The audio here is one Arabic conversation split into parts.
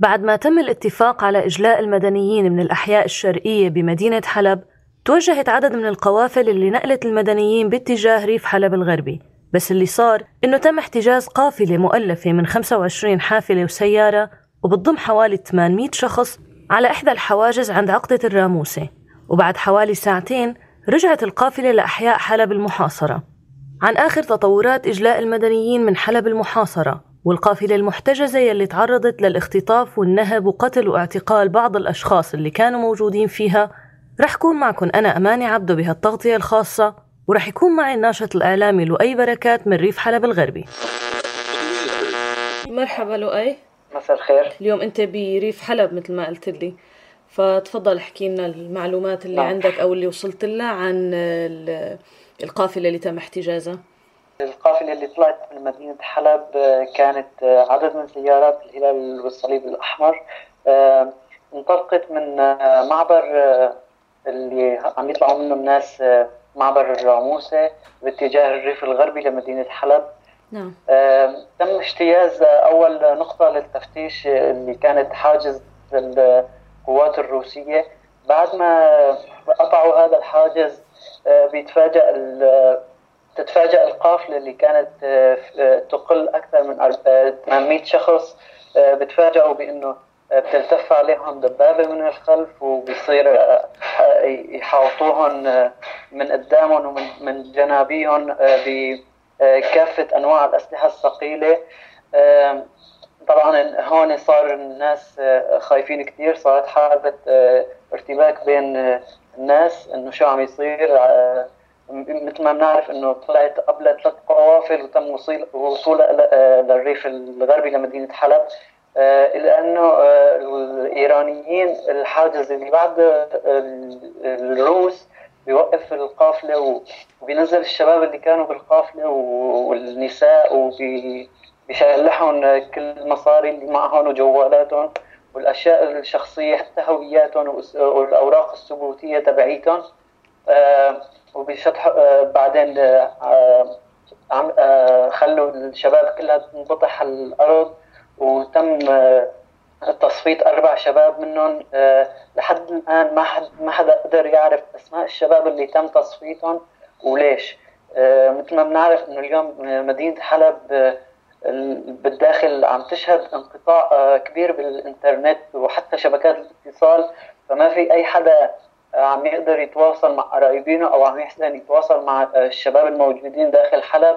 بعد ما تم الاتفاق على إجلاء المدنيين من الأحياء الشرقية بمدينة حلب توجهت عدد من القوافل اللي نقلت المدنيين باتجاه ريف حلب الغربي. بس اللي صار إنه تم احتجاز قافلة مؤلفة من 25 حافلة وسيارة وبتضم حوالي 800 شخص على إحدى الحواجز عند عقدة الراموسة. وبعد حوالي ساعتين رجعت القافلة لأحياء حلب المحاصرة. عن آخر تطورات إجلاء المدنيين من حلب المحاصرة. والقافلة المحتجزة يلي تعرضت للاختطاف والنهب وقتل واعتقال بعض الأشخاص اللي كانوا موجودين فيها رح كون معكم أنا أماني عبدو بهالتغطية الخاصة ورح يكون معي الناشط الإعلامي لؤي بركات من ريف حلب الغربي. مرحبا لؤي. مساء الخير. اليوم أنت بريف حلب مثل ما قلت لي فتفضل احكي لنا المعلومات اللي نعم. عندك أو اللي وصلت لها عن القافلة اللي تم احتجازها. القافلة اللي طلعت من مدينة حلب كانت عدد من سيارات الهلال والصليب الأحمر. انطلقت من معبر اللي عم يطلعوا منه الناس معبر الراموسة باتجاه الريف الغربي لمدينة حلب. نعم. تم اجتياز أول نقطة للتفتيش اللي كانت حاجز القوات الروسية. بعد ما قطعوا هذا الحاجز بيتفاجأ تتفاجأ القافلة اللي كانت تقل أكثر من 800 شخص بتفاجئوا بأنه بتلتف عليهم دبابة من الخلف وبيصير يحاوطوهم من قدامهم ومن من جنابيهم بكافة أنواع الأسلحة الثقيلة. طبعا هون صار الناس خايفين كثير صارت حالة ارتباك بين الناس إنه شو عم يصير مثل ما بنعرف إنه طلعت قبل ثلاث قوافل وتم وصول وصولها للريف الغربي لمدينة حلب. الا أنه الإيرانيين الحاجز اللي بعد الروس بيوقف القافلة وبينزل الشباب اللي كانوا بالقافلة والنساء وبيشلحهم كل المصاري اللي معهم وجوالاتهم والأشياء الشخصية حتى هوياتهم والأوراق الثبوتية تبعيتهم. وبشطح بعدين عم خلوا الشباب كلها تنبطح على الأرض وتم تصفية أربع شباب منهم لحد الآن ما حد ما حدا قدر يعرف أسماء الشباب اللي تم تصفيتهم وليش. مثل ما بنعرف إنه اليوم مدينة حلب بالداخل عم تشهد انقطاع كبير بالإنترنت وحتى شبكات الاتصال فما في أي حدا عم يقدر يتواصل مع قرايبينه أو عم يحسن يتواصل مع الشباب الموجودين داخل حلب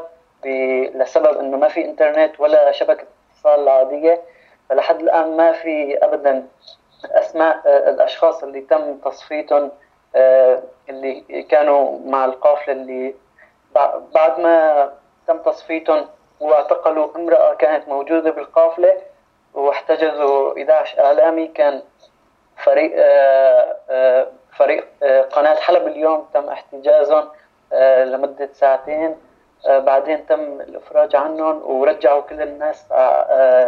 لسبب إنه ما في إنترنت ولا شبكة اتصال عادية. فلحد الآن ما في ابدا أسماء الأشخاص اللي تم تصفيتهم اللي كانوا مع القافلة اللي بعد ما تم تصفيتهم واعتقلوا امرأة كانت موجودة بالقافلة واحتجزوا 11 اعلامي كان فريق فريق قناة حلب اليوم تم احتجازهم لمدة ساعتين بعدين تم الإفراج عنهم ورجعوا كل الناس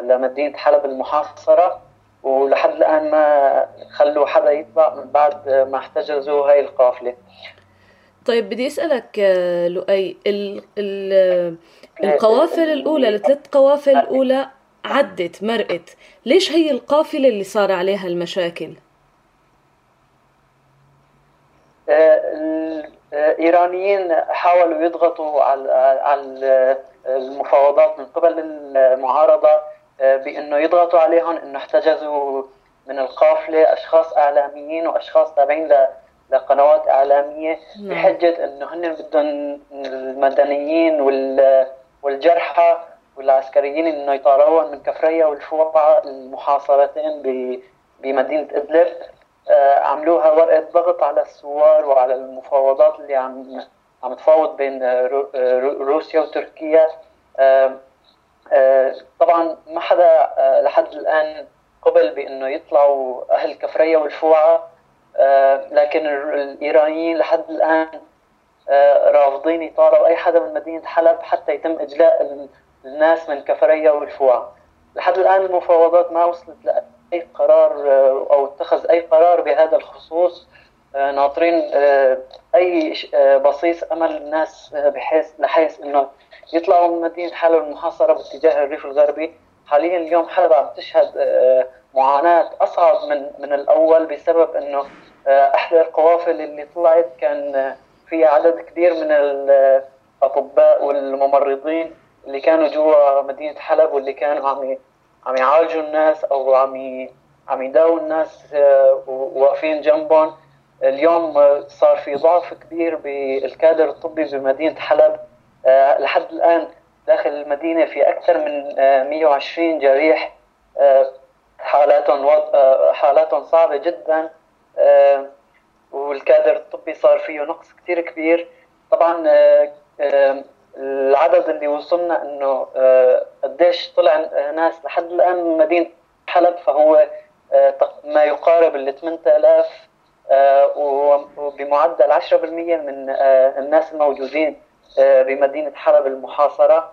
لمدينة حلب المحاصرة. ولحد الآن ما خلوا حدا يطلع من بعد ما احتجزوا هاي القافلة. طيب بدي أسألك لؤي ال ال القوافل الأولى الثلاث قوافل الأولى عدت مرقت. ليش هي القافلة اللي صار عليها المشاكل؟ الإيرانيين حاولوا يضغطوا على المفاوضات من قبل المعارضة بأنه يضغطوا عليهم إنه احتجزوا من القافلة أشخاص إعلاميين وأشخاص تابعين لقنوات إعلامية بحجة إنه هن بدهم المدنيين والجرحى والعسكريين إنه يطاروهم من كفريا والفوعه المحاصرتين بمدينة إدلب. عملوها ورقة ضغط على الثوار وعلى المفاوضات اللي عم عم تفاوض بين روسيا وتركيا. طبعا ما حدا لحد الآن قبل بأنه يطلعوا أهل كفريا والفوعه لكن الإيرانيين لحد الآن رافضين يطاروا أي حدا من مدينة حلب حتى يتم إجلاء الناس من كفريا والفوعه لحد الآن المفاوضات ما وصلت أي قرار أو اتخذ أي قرار بهذا الخصوص ناطرين أي بصيص أمل الناس بحيث لحيث إنه يطلعوا من مدينة حلب المحاصرة باتجاه الريف الغربي. حاليا اليوم حلب عم تشهد معاناة أصعب من من الأول بسبب إنه إحدى القوافل اللي طلعت كان فيها عدد كبير من الأطباء والممرضين اللي كانوا جوا مدينة حلب واللي كانوا عم عم يعالجوا الناس أو عم عم يداووا الناس وواقفين جنبهم اليوم صار في ضعف كبير بالكادر الطبي بمدينة حلب لحد الآن داخل المدينة في أكثر من 120 جريح حالاتهم حالاتهم صعبة جدا. والكادر الطبي صار فيه نقص كثير كبير طبعا العدد اللي وصلنا إنه قديش طلع ناس لحد الآن من مدينة حلب فهو ما يقارب ال 8000 وبمعدل 10% من الناس الموجودين بمدينة حلب المحاصرة.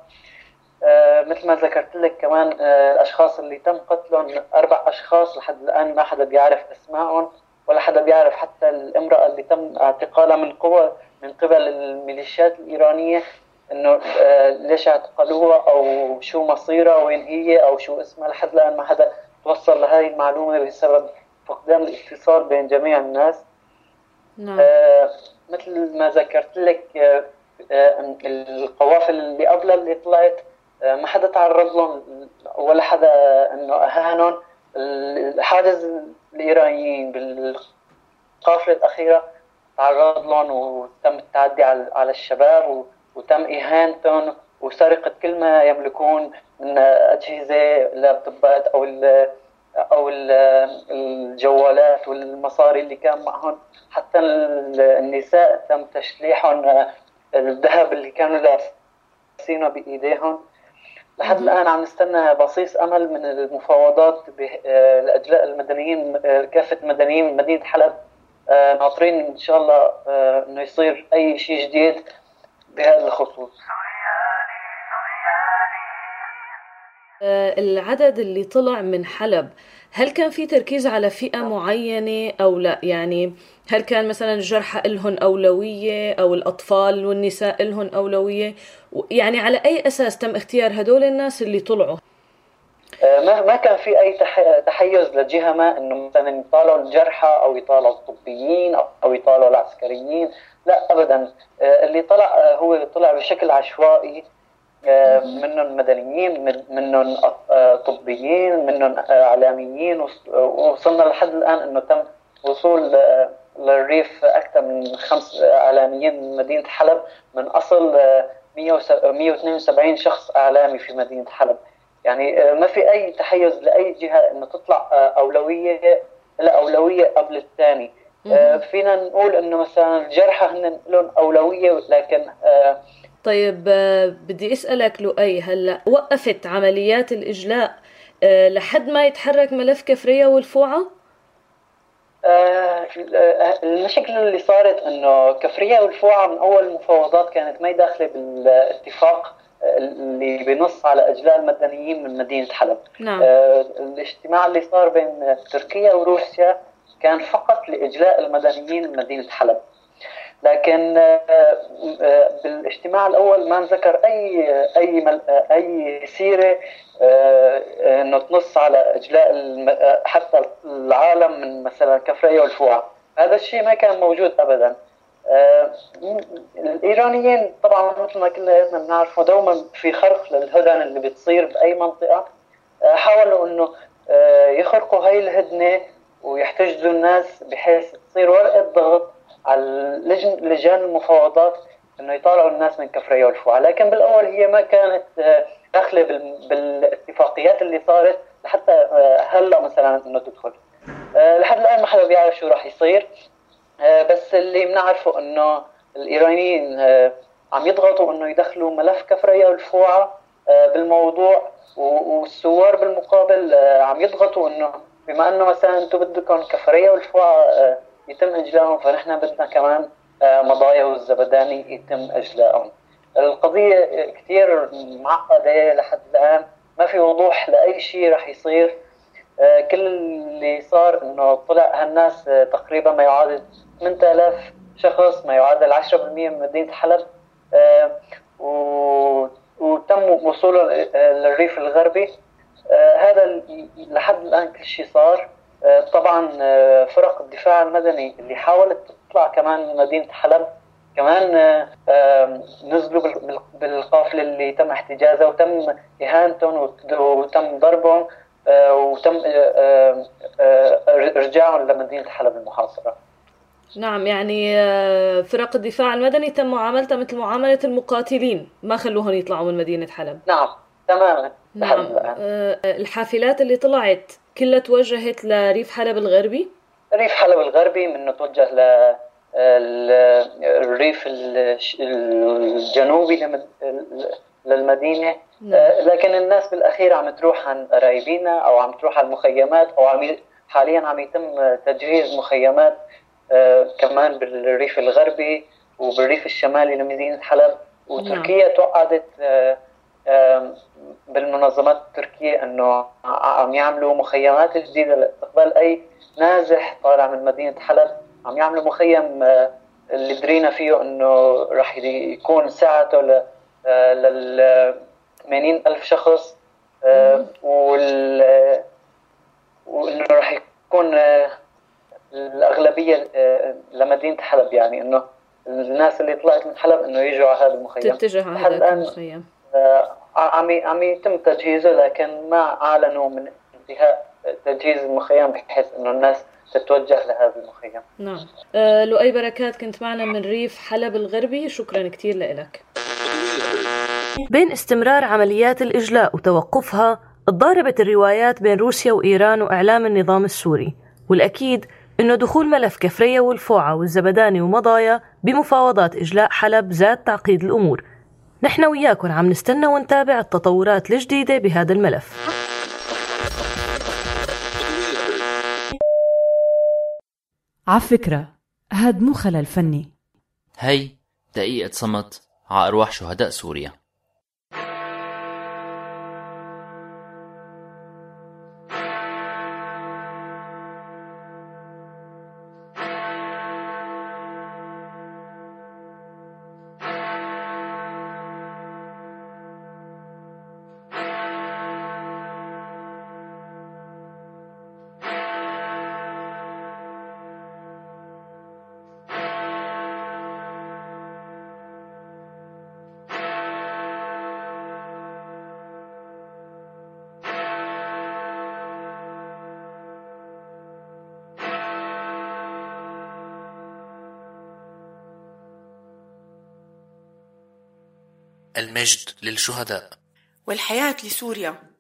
مثل ما ذكرت لك كمان الأشخاص اللي تم قتلهم أربع أشخاص لحد الآن ما حدا بيعرف أسمائهم ولا حدا بيعرف حتى الامرأة اللي تم اعتقالها من قوى من قبل الميليشيات الإيرانية. إنه ليش اعتقلوها أو شو مصيرها وين هي أو شو اسمها لحد الآن ما حدا توصل لهي المعلومة بسبب فقدان الاتصال بين جميع الناس نعم. آه مثل ما ذكرت لك آه آه القوافل اللي قبلها اللي طلعت آه ما حدا تعرض لهم ولا حدا إنه أهانهم الحاجز الإيرانيين بالقافلة الأخيرة تعرض لهم وتم التعدي على الشباب وتم إهانتهم وسرقه كل ما يملكون من أجهزة لابتوبات أو ال أو ال الجوالات والمصاري اللي كان معهم. حتى النساء تم تشليحهم الذهب اللي كانوا لابسينه بإيديهم. لحد الآن عم نستنى بصيص أمل من المفاوضات لاجلاء المدنيين كافة المدنيين من مدينة حلب. ناطرين إن شاء الله إنه يصير أي شيء جديد. بهذا الخصوص. العدد اللي طلع من حلب هل كان في تركيز على فئة معينة أو لا؟ يعني هل كان مثلا الجرحى إلهم أولوية أو الأطفال والنساء إلهم أولوية؟ يعني على أي أساس تم اختيار هدول الناس اللي طلعوا؟ ما ما كان في أي تحيز لجهة ما إنه مثلا يطالعوا الجرحى أو يطالعوا الطبيين أو يطالعوا العسكريين. لا ابدا. اللي طلع هو طلع بشكل عشوائي منهم مدنيين منهم طبيين منهم إعلاميين. وصلنا لحد الآن إنه تم وصول للريف أكثر من خمس إعلاميين من مدينة حلب. من أصل 172 شخص إعلامي في مدينة حلب. يعني ما في أي تحيز لأي جهة إنه تطلع أولوية لا أولوية قبل الثاني. فينا نقول إنه مثلا الجرحى هن لهم أولوية لكن طيب بدي أسألك لؤي هلأ وقفت عمليات الإجلاء لحد ما يتحرك ملف كفرية والفوعة؟ المشكلة اللي صارت إنه كفرية والفوعة من أول المفاوضات كانت ما داخلة بالاتفاق اللي بنص على إجلاء المدنيين من مدينة حلب. نعم. الاجتماع اللي صار بين تركيا وروسيا كان فقط لإجلاء المدنيين من مدينة حلب. لكن بالاجتماع الأول ما ذكر أي أي أي سيرة إنه تنص على إجلاء حتى العالم من مثلا كفرية والفوعة. هذا الشيء ما كان موجود ابدا. الإيرانيين طبعا مثل ما كلنا بنعرفه دوما في خرق للهدن اللي بتصير بأي منطقة. حاولوا إنه يخرقوا هاي الهدنة ويحتجزوا الناس بحيث تصير ورقة ضغط على لجان المفاوضات إنه يطالعوا الناس من كفرية والفوعة لكن بالأول هي ما كانت داخله بالاتفاقيات اللي صارت لحتى هلا مثلا إنه تدخل. لحد الآن ما حدا بيعرف شو راح يصير. بس اللي بنعرفه إنه الإيرانيين عم يضغطوا إنه يدخلوا ملف كفرية والفوعة بالموضوع والثوار بالمقابل عم يضغطوا إنه بما إنه مثلا أنتم بدكم كفرية والفوعة يتم اجلائهم فنحن بدنا كمان مضايا والزبداني يتم اجلائهم. القضية كثير معقدة لحد الآن ما في وضوح لأي شيء رح يصير. كل اللي صار إنه طلع هالناس تقريبا ما يعادل 8000 شخص ما يعادل 10% من مدينة حلب. وتم وصولهم للريف الغربي. هذا لحد الآن كل شيء صار. طبعا فرق الدفاع المدني اللي حاولت تطلع كمان من مدينة حلب كمان نزلوا بالقافلة اللي تم احتجازها وتم إهانتهم وتم ضربهم وتم ارجاعهم لمدينة حلب المحاصرة. نعم يعني آه، فرق الدفاع المدني تم معاملتها مثل معاملة المقاتلين. ما خلوهم يطلعوا من مدينة حلب؟ نعم تماما. نعم. آه، الحافلات اللي طلعت كلها توجهت لريف حلب الغربي؟ ريف حلب الغربي منه توجه ل الريف الجنوبي للمدينة. نعم. آه، لكن الناس بالأخير عم تروح عن قرايبينا أو عم تروح على المخيمات أو عم حاليا عم يتم تجهيز مخيمات آه، كمان بالريف الغربي وبالريف الشمالي لمدينة حلب. وتركيا نعم. آه، بالمنظمات التركية إنه عم يعملوا مخيمات جديدة لاستقبال أي نازح طالع من مدينة حلب. عم يعملوا مخيم اللي درينا فيه إنه راح يكون ساعته لل 80 ألف شخص وال وإنه راح يكون الأغلبية آه، لمدينة حلب يعني إنه الناس اللي طلعت من حلب إنه يجوا على هذا المخيم. تتجه على هذا المخيم. آه، عم عم يتم تجهيزه لكن ما أعلنوا من انتهاء تجهيز المخيم بحيث إنه الناس تتوجه لهذا المخيم. نعم. أه لؤي بركات كنت معنا من ريف حلب الغربي. شكرا كثير لك بين استمرار عمليات الإجلاء وتوقفها تضاربت الروايات بين روسيا وإيران وإعلام النظام السوري. والأكيد إنه دخول ملف كفرية والفوعة والزبداني ومضايا بمفاوضات إجلاء حلب زاد تعقيد الأمور. نحن وياكم عم نستنى ونتابع التطورات الجديدة بهذا الملف. عفكرة هاد مو خلل فني. هي دقيقة صمت على أرواح شهداء سوريا. المجد للشهداء. والحياة لسوريا.